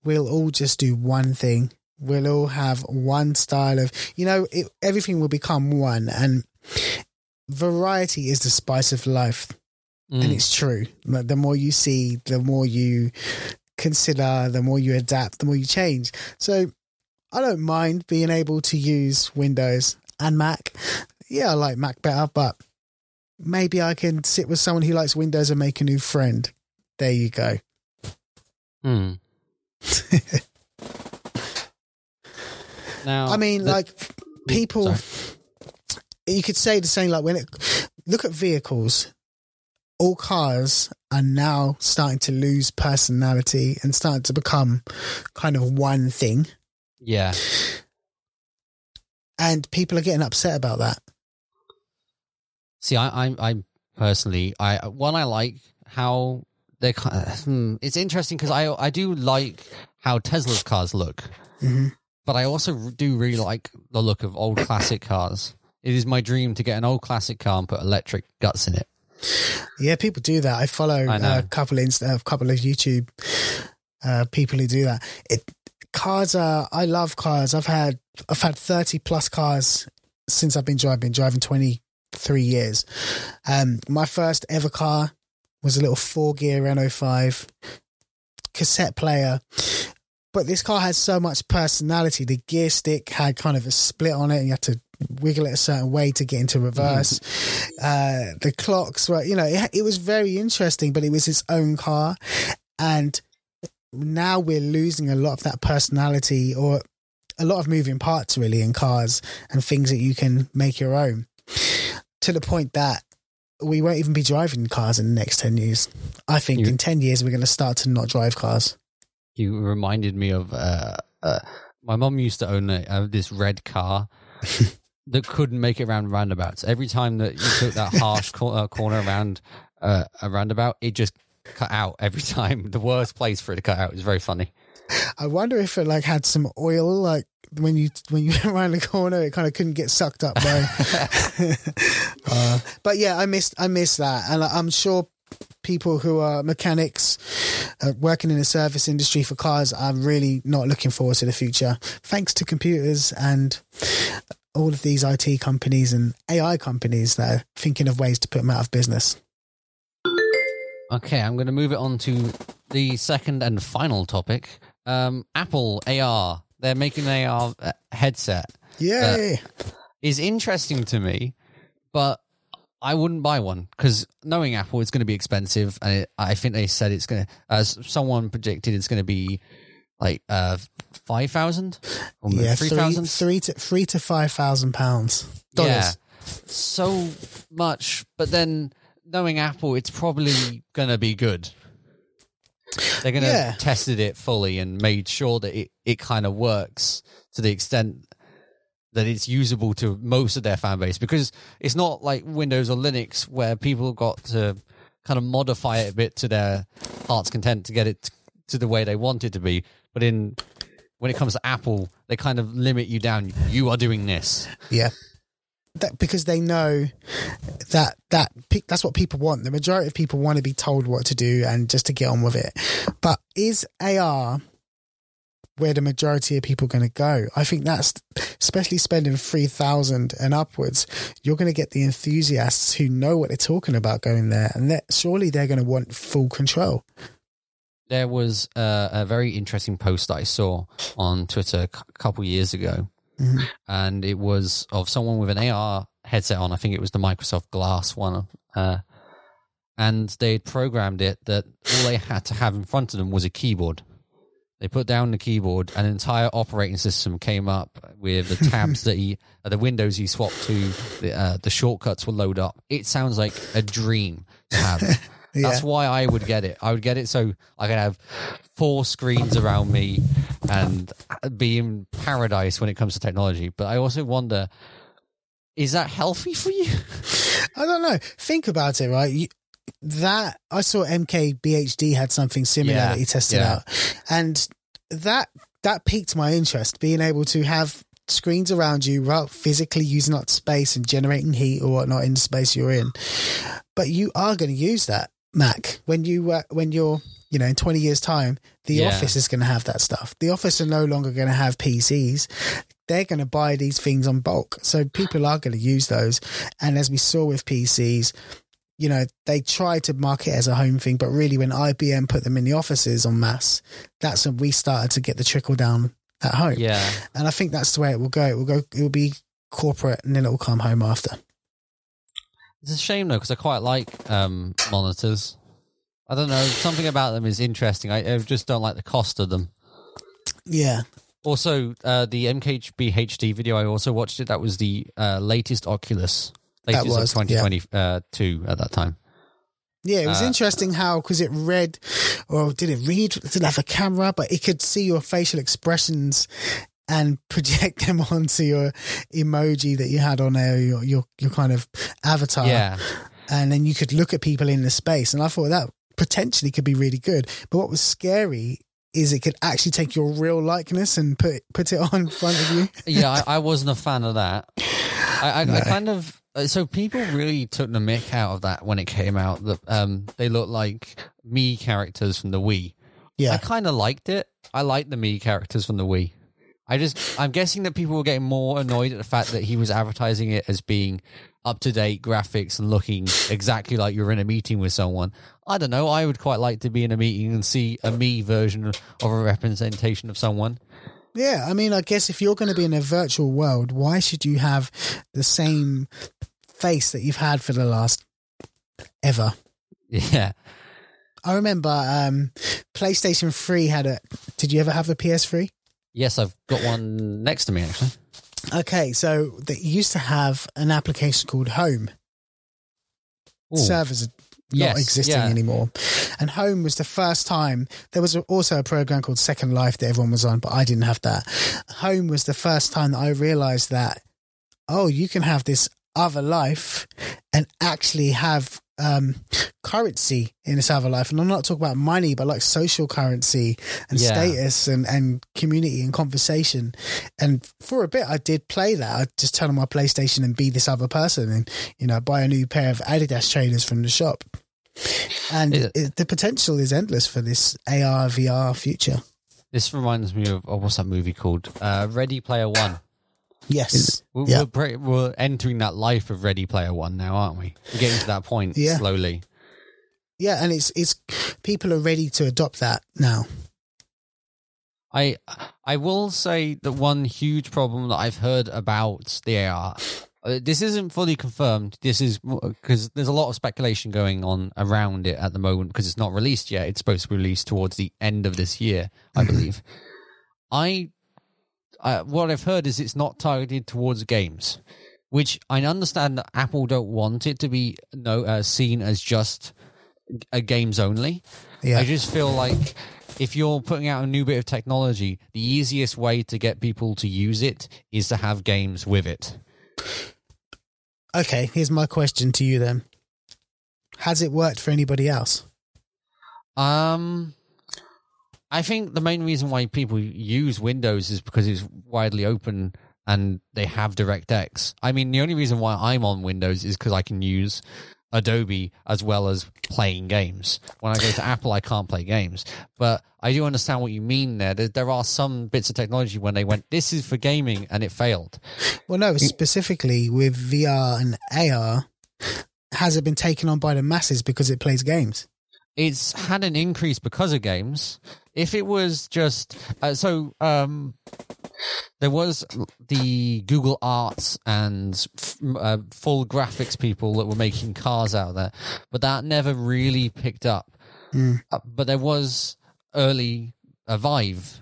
We'll all just do one thing. We'll all have one style of, you know, it, everything will become one. And variety is the spice of life. Mm. And it's true. The more you see, the more you consider, the more you adapt, the more you change. So I don't mind being able to use Windows and Mac. Yeah, I like Mac better, but maybe I can sit with someone who likes Windows and make a new friend. There you go. Mm. [laughs] now, I mean, the- like people, Sorry. you could say the same. Like when it look at vehicles, all cars are now starting to lose personality and starting to become kind of one thing, yeah, and people are getting upset about that. see, I, I, I personally, I one, I like how they're. Hmm, it's interesting because I, I do like how Tesla's cars look, hmm but I also do really like the look of old classic cars. It is my dream to get an old classic car and put electric guts in it. Yeah, people do that. I follow I know. a couple of Insta, a couple of YouTube uh, people who do that. It cars are. I love cars. I've had I've had thirty plus cars since I've been driving. Driving twenty three years. Um, my first ever car was a little four gear Renault five. cassette player. But this car had so much personality. The gear stick had kind of a split on it, and you had to wiggle it a certain way to get into reverse. uh, the clocks were, you know, it, it was very interesting, but it was its own car. And now we're losing a lot of that personality or a lot of moving parts really in cars and things that you can make your own to the point that we won't even be driving cars in the next 10 years. I think You- in 10 years, we're going to start to not drive cars. You reminded me of uh, uh, my mom used to own a, uh, this red car [laughs] that couldn't make it around roundabouts. Every time that you took that harsh cor- uh, corner around uh, a roundabout, it just cut out every [laughs] time. The worst place for it to cut out. It was very funny. I wonder if it like had some oil, like when you when you [laughs] went around the corner, it kind of couldn't get sucked up by. [laughs] uh, but yeah, I missed I missed that, and I'm sure people who are mechanics uh, working in the service industry for cars are really not looking forward to the future, thanks to computers and all of these IT companies and AI companies that are thinking of ways to put them out of business. Okay, I'm going to move it on to the second and final topic. Um, Apple AR. They're making an AR uh, headset. Yay! Is interesting to me, but I wouldn't buy one because knowing Apple, it's going to be expensive, and it, I think they said it's going to. As someone predicted, it's going to be like uh five thousand or yeah, three three, thousand. to three to five thousand pounds dollars. Yeah, so much. But then knowing Apple, it's probably going to be good. They're going to Yeah. tested it fully and made sure that it, it kind of works to the extent that it's usable to most of their fan base because it's not like Windows or Linux where people got to kind of modify it a bit to their heart's content to get it to the way they want it to be. But in when it comes to Apple, they kind of limit you down. You are doing this. Yeah. That, because they know that that that's what people want. The majority of people want to be told what to do and just to get on with it. But is AR where the majority of people are going to go? I think that's especially spending three thousand and upwards. You're going to get the enthusiasts who know what they're talking about going there, and that surely they're going to want full control. there was uh, a very interesting post that I saw on Twitter a couple years ago, Mhm. and it was of someone with an AR headset on. I think it was the Microsoft Glass one, uh, and they programmed it that all they had to have in front of them was a keyboard. They put down the keyboard, an entire operating system came up with the tabs [laughs] that he, uh, the windows he swapped to, the, uh, the shortcuts will load up. It sounds like a dream to have. [laughs] Yeah. That's why I would get it. I would get it so I could have four screens around me and be in paradise when it comes to technology. But I also wonder, is that healthy for you? I don't know. Think about it, right? You, that I saw MKBHD had something similar Yeah, that he tested yeah. out, and that that piqued my interest. Being able to have screens around you, physically using up space and generating heat or whatnot in the space you're in, but you are going to use that Mac when you uh, when you're you know in 20 years time the Yeah. office is going to have that stuff the office are no longer going to have pcs they're going to buy these things on bulk so people are going to use those and as we saw with pcs you know they try to market it as a home thing but really when ibm put them in the offices en masse that's when we started to get the trickle down at home Yeah. and i think that's the way it will go it will go it will be corporate and then it will come home after It's a shame though, because I quite like um, monitors. I don't know. Something about them is interesting. I, I just don't like the cost of them. yeah Also, uh, the MKHB HD video, I also watched it. That was the uh, latest Oculus. Latest was, of 2022 at that time. Yeah, it was Uh, interesting how because it read, or did it read? It Did it have a camera? But it could see your facial expressions and [laughs] project them onto your emoji that you had on there, your your, your kind of avatar. Yeah. and then you could look at people in the space. And I thought that potentially could be really good. But what was scary is it could actually take your real likeness and put put it [laughs] on front of you. yeah, I, I wasn't a fan of that. I, I, I kind of uh, so people really took the mick out of that when it came out. That um, they looked like me characters from the Wii. Yeah, I kind of liked it. I liked the me characters from the Wii. I just, I'm guessing that people were getting more annoyed at the fact that he was advertising it as being up to date graphics and looking exactly like you're in a meeting with someone. I don't know. I would quite like to be in a meeting and see a me version of a representation of someone. Yeah, I mean, I guess if you're going to be in a virtual world, why should you have the same face that you've had for the last ever? Yeah. I remember um, PlayStation 3 had a. Did you ever have a PS3? Yes, I've got one next to me actually. Okay, so they used to have an application called Home. Ooh. Servers are not existing yeah. anymore. And Home was the first time. There was also a program called Second Life that everyone was on, but I didn't have that. Home was the first time that I realized that, oh, you can have this other life and actually have um, currency in this other life. And I'm not talking about money, but like social currency and Yeah. status and, and community and conversation. And for a bit, I did play that. I'd just turn on my PlayStation and be this other person and, you know, buy a new pair of Adidas trainers from the shop. And it- it, the potential is endless for this AR, VR future. This reminds me of oh, what's that movie called? Uh, Ready Player One. Yes. We're, Yeah. we're, we're entering that life of Ready Player One now, aren't we? We're getting to that point Yeah. slowly. Yeah. And it's, it's, people are ready to adopt that now. I I will say that one huge problem that I've heard about the AR. Uh, This isn't fully confirmed. This is because there's a lot of speculation going on around it at the moment because it's not released yet. It's supposed to be released towards the end of this year, I believe. I, I what I've heard is it's not targeted towards games, which I understand that Apple don't want it to be no uh, seen as just a games only. Yeah. I just feel like if you're putting out a new bit of technology, the easiest way to get people to use it is to have games with it. Okay. Here's my question to you then. Has it worked for anybody else? Um, I think the main reason why people use Windows is because it's widely open and they have DirectX. I mean, the only reason why I'm on Windows is because I can use Adobe as well as playing games. When I go to Apple, I can't play games. But I do understand what you mean there. There, there are some bits of technology when they went, this is for gaming, and it failed. Well, no, specifically with VR and AR, has it been taken on by the masses because it plays games? it's had an increase because of games. If it was just uh, so, um, there was the Google Arts and uh, full graphics people that were making cars out there, but that never really picked up. Hmm. Uh, but there was early uh, Vive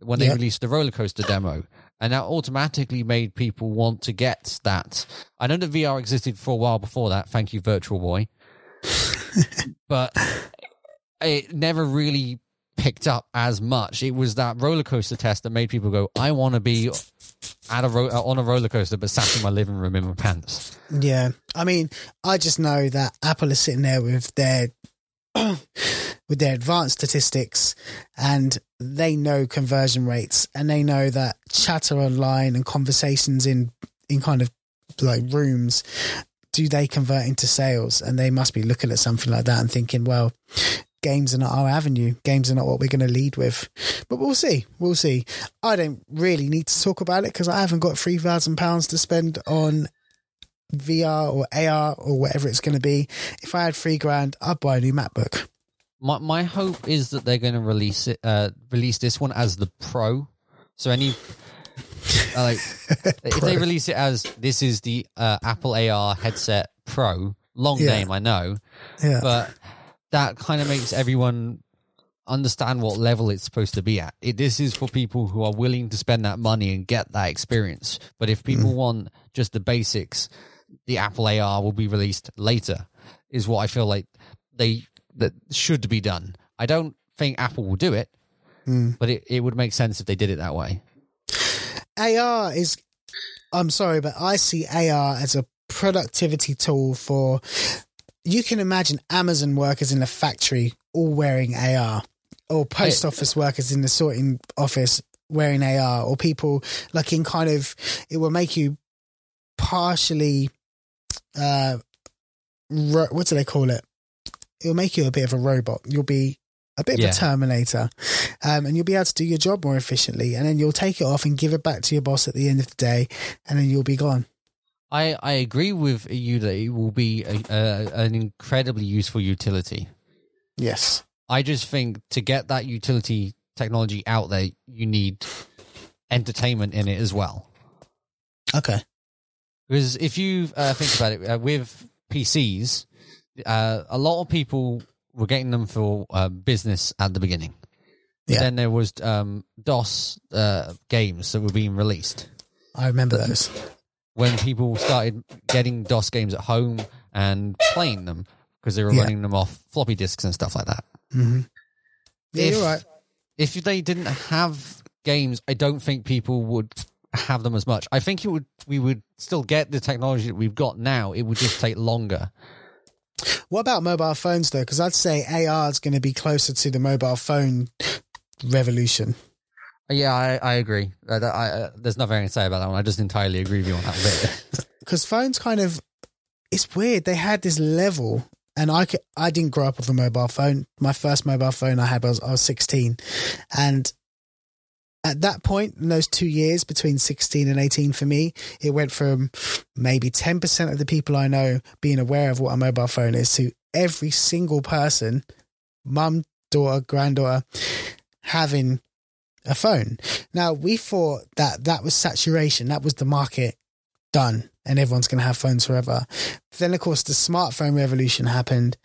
when they Yeah. released the roller coaster demo. And that automatically made people want to get that. I know that VR existed for a while before that. Thank you, Virtual Boy [laughs] but it never really picked up as much. It was that roller coaster test that made people go, "I want to be at a ro- uh, on a roller coaster, but sat in my living room in my pants." Yeah. I mean, I just know that Apple is sitting there with their [clears throat] with their advanced statistics and they know conversion rates and they know that chatter online and conversations in in kind of like rooms do they convert into sales and they must be looking at something like that and thinking well games are not our avenue games are not what we're going to lead with but we'll see we'll see i don't really need to talk about it because i haven't got 3000 pounds to spend on VR or AR or whatever it's going to be. If I had three grand, I'd buy a new MacBook. My my hope is that they're going to release it, uh, release this one as the Pro. So any. uh, like [laughs] if they release it as this is the uh, Apple AR headset Pro, long Yeah. name I know, Yeah. but that kind of makes everyone understand what level it's supposed to be at. It, this is for people who are willing to spend that money and get that experience. But if people mm. want just the basics, the Apple AR will be released later. Is what I feel like they that should be done. I don't think Apple will do it, mm. but it, it would make sense if they did it that way. AR is, I'm sorry, but I see AR as a productivity tool for, you can imagine Amazon workers in a factory all wearing AR, or post office workers in the sorting office wearing AR, or people like in kind of, it will make you partially, uh, ro- what do they call it? It'll make you a bit of a robot. You'll be a bit Yeah. of a Terminator, um, and you'll be able to do your job more efficiently. And then you'll take it off and give it back to your boss at the end of the day, and then you'll be gone. I, I agree with you that it will be a, a, an incredibly useful utility. Yes. I just think to get that utility technology out there, you need entertainment in it as well. Okay. Because if you uh, think about it, uh, with PCs, uh, a lot of people were getting them for uh, business at the beginning. Yeah. Then there was um, DOS uh, games that were being released. I remember those. When people started getting DOS games at home and playing them because they were Yeah. running them off floppy disks and stuff like that. hmm Yeah, If- you're right. If they didn't have games, I don't think people would have them as much. I think it would we would still get the technology that we've got now. It would just take longer. What about mobile phones though? Because I'd say AR is going to be closer to the mobile phone revolution. Yeah, I, I agree. That- I, uh, there's nothing I can say about that one. I just entirely agree with you on that bit. [laughs] Because phones kind of, it's weird. They had this level, and I I didn't grow up with a mobile phone. My first mobile phone I had was I was 16, and at that point in those two years between 16 and 18 for me, it went from maybe 10% of the people I know being aware of what a mobile phone is to every single person, mum, daughter, granddaughter, having a phone. Now, we thought that that was saturation, that was the market done, and everyone's going to have phones forever. Then, of course, the smartphone revolution happened.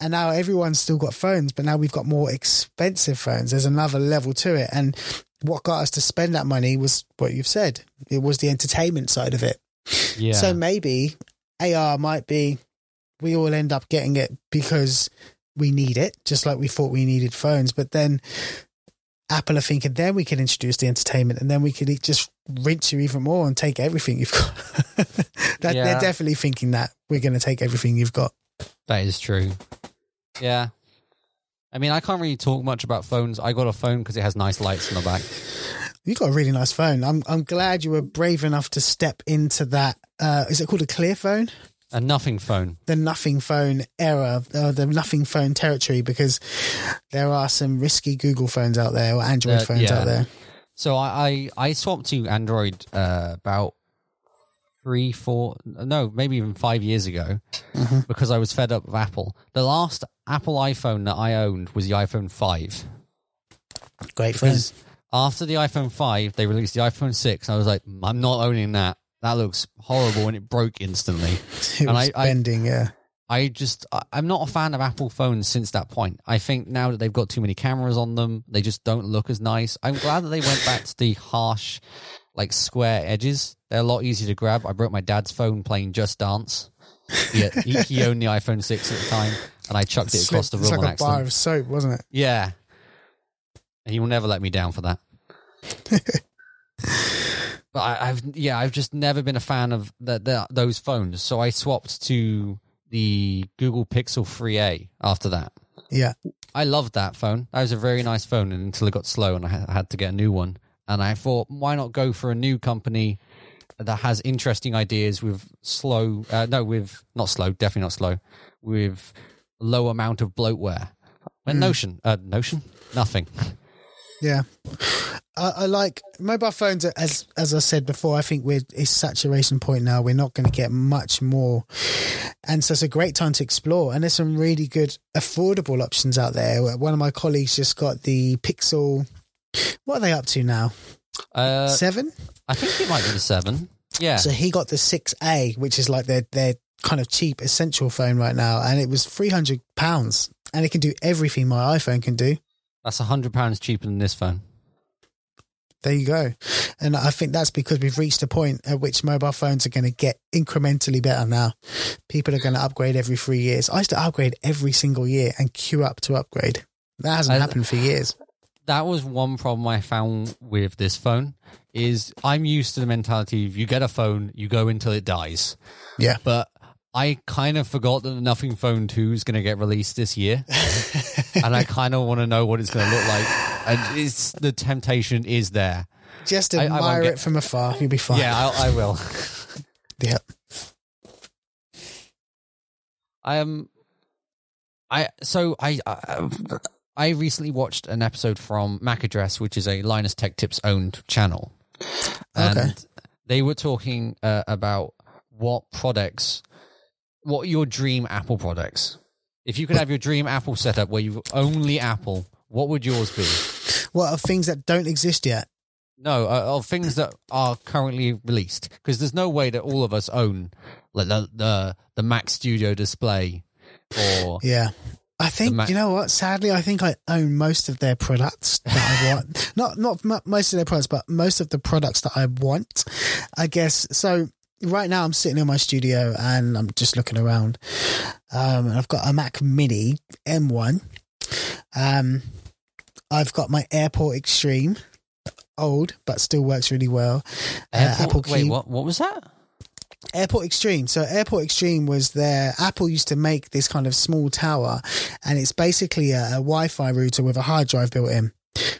And now everyone's still got phones, but now we've got more expensive phones. There's another level to it. And what got us to spend that money was what you've said. It was the entertainment side of it. yeah. So maybe AR might be, we all end up getting it because we need it, just like we thought we needed phones. But then Apple are thinking, then we can introduce the entertainment and then we can just rinse you even more and take everything you've got. [laughs] that, Yeah. They're definitely thinking that we're going to take everything you've got. That is true. Yeah. I mean, I can't really talk much about phones. I got a phone because it has nice lights in the back. You got a really nice phone. I'm I'm glad you were brave enough to step into that. Uh, is it called a clear phone? A nothing phone. the nothing phone era, uh, the nothing phone territory, because there are some risky Google phones out there or Android Uh, phones yeah. out there. So I, I, I swapped to Android uh, about three, four, no, maybe even five years ago Mhm. because I was fed up with Apple. The last Apple iPhone that I owned was the iPhone 5. Great phone. After the iPhone 5, they released the iPhone 6. And I was like, I'm not owning that. That looks horrible. And it broke instantly. [laughs] It and was I- I- bending, yeah. I just, I- I'm not a fan of Apple phones since that point. I think now that they've got too many cameras on them, they just don't look as nice. I'm glad that they went back to the harsh, like square edges. They're a lot easier to grab. I broke my dad's phone playing Just Dance. He, he, he [laughs] owned the iPhone 6 at the time, and I chucked it across the room. It's like a bar of soap, wasn't it? Yeah. And he will never let me down for that. [laughs] but I, I've yeah, I've just never been a fan of the, the, those phones. So I swapped to the Google Pixel 3a after that. Yeah. I loved that phone. That was a very nice phone until it got slow and I had to get a new one. And I thought, why not go for a new company that has interesting ideas with slow, uh, no, with not slow, definitely not slow, with low amount of bloatware. And Mm. Notion, uh, Notion, nothing. Yeah. [laughs] I, I like mobile phones, as as I said before, I think we're it's saturation point now. We're not going to get much more. And so it's a great time to explore. And there's some really good affordable options out there. One of my colleagues just got the Pixel. What are they up to now? Uh, Seven? I think it might be the seven. Yeah, So he got the 6A, which is like their their kind of cheap essential phone right now, and it was three hundred pounds, and it can do everything my iPhone can do. that's a hundred pounds cheaper than this phone. There you go, and I think that's because we've reached a point at which mobile phones are going to get incrementally better now. People are going to upgrade every three years. I used to upgrade every single year and queue up to upgrade. That hasn't I- happened for years. That was one problem I found with this phone. Is I'm used to the mentality of you get a phone, you go until it dies. Yeah. But I kind of forgot that the Nothing Phone 2 is going to get released this year. [laughs] and I kind of want to know what it's going to look like. And it's the temptation is there. Just I- I admire get- it from afar. You'll be fine. Yeah, I, I will. [laughs] yeah. I am. I so I, I I recently watched an episode from Mac Address, which is a Linus Tech Tips owned channel, and Okay. they were talking uh, about what products, what are your dream Apple products. If you could have your dream Apple setup where you only Apple, what would yours be? What are things that don't exist yet? No, uh, of things that are currently released, because there's no way that all of us own like the the, the Mac Studio display or Yeah. I think Mac- you know what. Sadly, I think I own most of their products that I [laughs] want. not not m- most of their products, but most of the products that I want. I guess so. Right now, I'm sitting in my studio and I'm just looking around. Um, and I've got a Mac Mini M1. Um, I've got my AirPort Extreme, old but still works really well. Uh, Airport- Apple Wait, what? What was that? Airport Extreme. So Airport Extreme was their Apple used to make this kind of small tower, and it's basically a, a Wi-Fi router with a hard drive built in.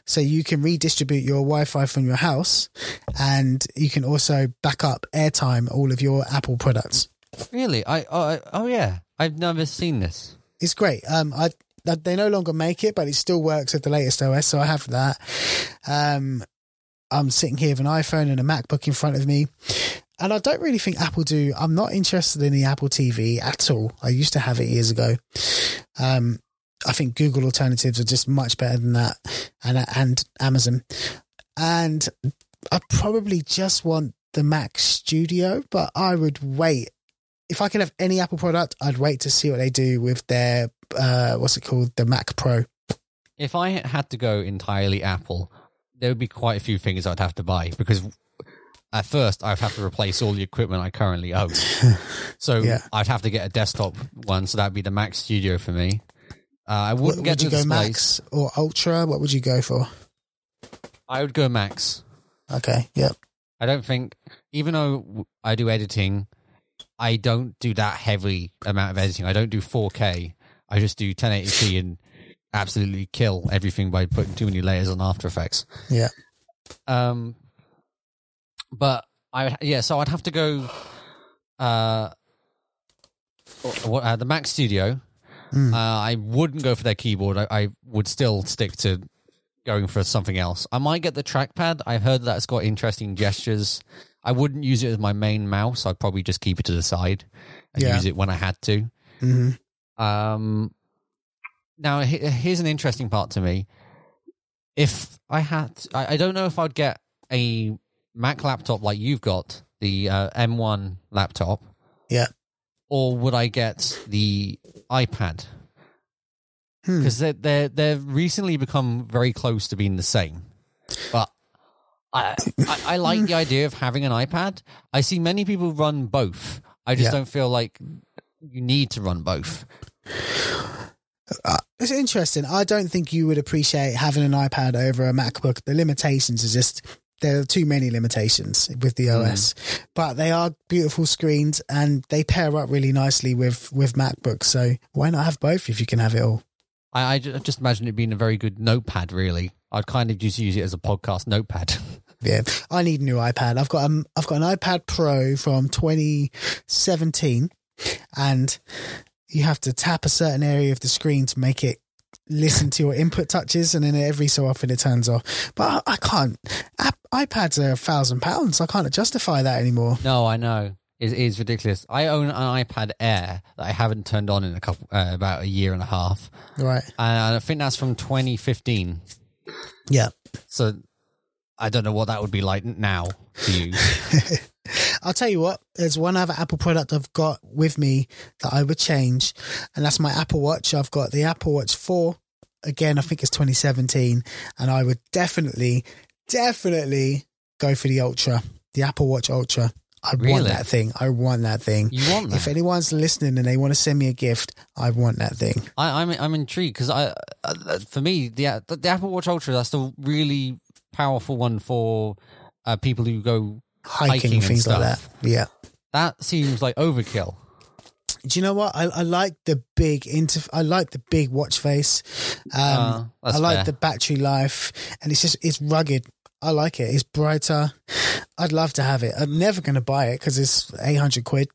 So you can redistribute your Wi-Fi from your house, and you can also back up airtime all of your Apple products. Really? I oh, I, oh yeah. I've never seen this. It's great. Um, I they no longer make it, but it still works with the latest OS. So I have that. Um, I'm sitting here with an iPhone and a MacBook in front of me. And I don't really think Apple do. I'm not interested in the Apple TV at all. I used to have it years ago. Um, I think Google alternatives are just much better than that, and and Amazon. And I probably just want the Mac Studio, but I would wait. If I could have any Apple product, I'd wait to see what they do with their uh, what's it called, the Mac Pro. If I had to go entirely Apple, there would be quite a few things I'd have to buy because at first I'd have to replace all the equipment I currently own. [laughs] So Yeah. I'd have to get a desktop one, so that'd be the Mac Studio for me. Uh, I wouldn't get would you go. Max or Ultra? What would you go for? I would go Max. Okay, yep. I don't think, even though I do editing, I don't do that heavy amount of editing. I don't do 4K. I just do 1080p and absolutely kill everything by putting too many layers on After Effects. Yeah. Um, but I yeah, so I'd have to go. Uh, what uh, the Mac Studio? Mm. Uh, I wouldn't go for their keyboard. I, I would still stick to going for something else. I might get the trackpad. I've heard that it's got interesting gestures. I wouldn't use it as my main mouse. I'd probably just keep it to the side and Yeah. use it when I had to. hmm Um, now, here's an interesting part to me. If I had, I, I don't know if I'd get a Mac laptop like you've got, the uh, M1 laptop. Yeah. Or would I get the iPad? Hmm. Because they're, they're, they've recently become very close to being the same. But I, I, I like the idea of having an iPad. I see many people run both. I just Yeah. don't feel like you need to run both. Uh, it's interesting. I don't think you would appreciate having an iPad over a MacBook. The limitations are just there are too many limitations with the OS, but they are beautiful screens and they pair up really nicely with with MacBooks. So why not have both if you can have it all? I, I just imagine it being a very good notepad. Really, I'd kind of just use it as a podcast notepad. [laughs] Yeah, I need a new iPad. I've got um, I've got an iPad Pro from 2017, and you have to tap a certain area of the screen to make it listen to your input touches, and then every so often it turns off. But I, I can't. App, iPads are a thousand pounds. I can't justify that anymore. no, I know it is ridiculous. I own an iPad Air that I haven't turned on in a couple uh, about a year and a half, Right? and I think that's from 2015. Yeah. So I don't know what that would be like now to use. [laughs] I'll tell you what, there's one other Apple product I've got with me that I would change, and that's my Apple Watch. I've got the Apple Watch 4. Again, I think it's 2017, and I would definitely, definitely go for the Ultra, the Apple Watch Ultra. I want that thing. I want that thing. You want If anyone's listening and they want to send me a gift, I want that thing. I, I'm I'm intrigued because I uh, for me the the Apple Watch Ultra that's the really powerful one for uh, people who go Hiking, Hiking things like that. stuff. Yeah. that seems like overkill. Do you know what? I, I like the big inter. I like the big watch face. Um, Uh, I like fair. the battery life, and it's just it's rugged. I like it. It's brighter. I'd love to have it. I'm never going to buy it because it's eight hundred quid.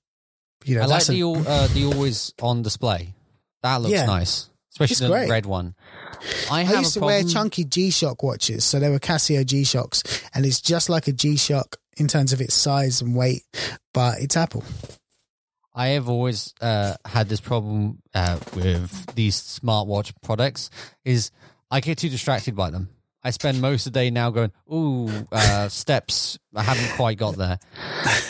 You know, I like that's a- the al- uh, the always on display. That looks Yeah. nice, especially It's the great. red one. I I used a to wear chunky G Shock watches, so they were Casio G Shocks, and it's just like a G Shock in terms of its size and weight, but it's Apple. I have always uh, had this problem uh, with these smartwatch products. Is I get too distracted by them. I spend most of the day now going, "Ooh, uh, [laughs] steps." I haven't quite got there,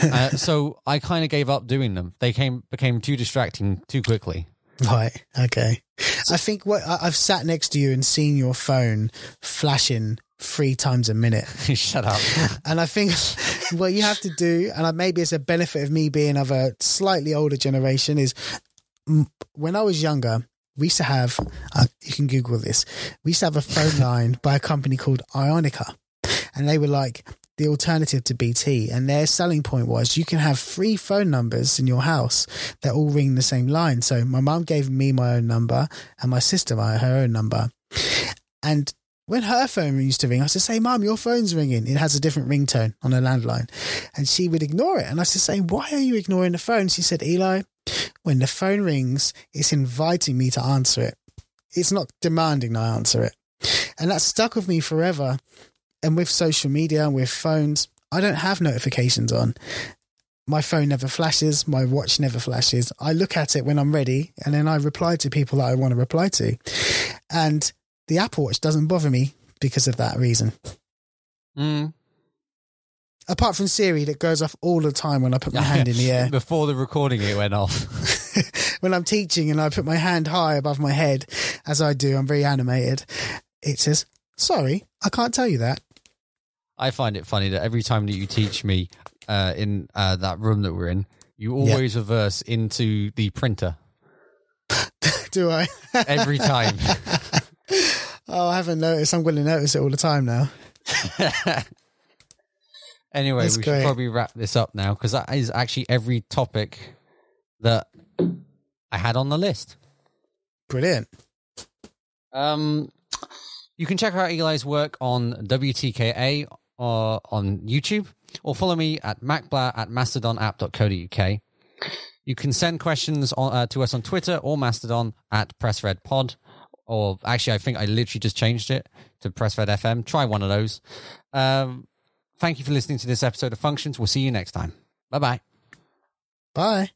uh, so I kind of gave up doing them. They came became too distracting too quickly. Right. Okay. I think what I- I've sat next to you and seen your phone flashing three times a minute. [laughs] Shut up. [laughs] And I think [laughs] what you have to do, and I- maybe it's a benefit of me being of a slightly older generation, is when I was younger, we used to have, uh, you can Google this, we used to have a phone line by a company called Ionica. And they were like the alternative to BT. And their selling point was you can have three phone numbers in your house that all ring the same line. So my mum gave me my own number and my sister my, her own number. And when her phone used to ring, I used to say, Mum, your phone's ringing. It has a different ringtone on a landline. And she would ignore it. And I used to say, Why are you ignoring the phone? She said, Eli, when the phone rings, it's inviting me to answer it. It's not demanding I answer it. And that stuck with me forever. And with social media and with phones, I don't have notifications on. My phone never flashes, my watch never flashes. I look at it when I'm ready and then I reply to people that I want to reply to. And the Apple Watch doesn't bother me because of that reason. Mm. Apart from Siri, that goes off all the time when I put my hand in the air. [laughs] Before the recording, it went off. [laughs] when I'm teaching and I put my hand high above my head, as I do, I'm very animated. It says, "Sorry, I can't tell you that." I find it funny that every time that you teach me uh, in uh, that room that we're in, you always reverse into the printer [laughs] Do I? every time. [laughs] oh, I haven't noticed. I'm going to notice it all the time now. [laughs] anyway, That's we great. should probably wrap this up now because that is actually every topic that I had on the list. Brilliant. Um, you can check out Eli's work on WTKA or on YouTube, or follow me at macbla at mastodonapp.co.uk. You can send questions on, uh, to us on Twitter or Mastodon at PressRedPod. Or actually, I think I literally just changed it to PressRed FM. Try one of those. Um, thank you for listening to this episode of Functions. We'll see you next time. Bye bye. [laughs] Bye.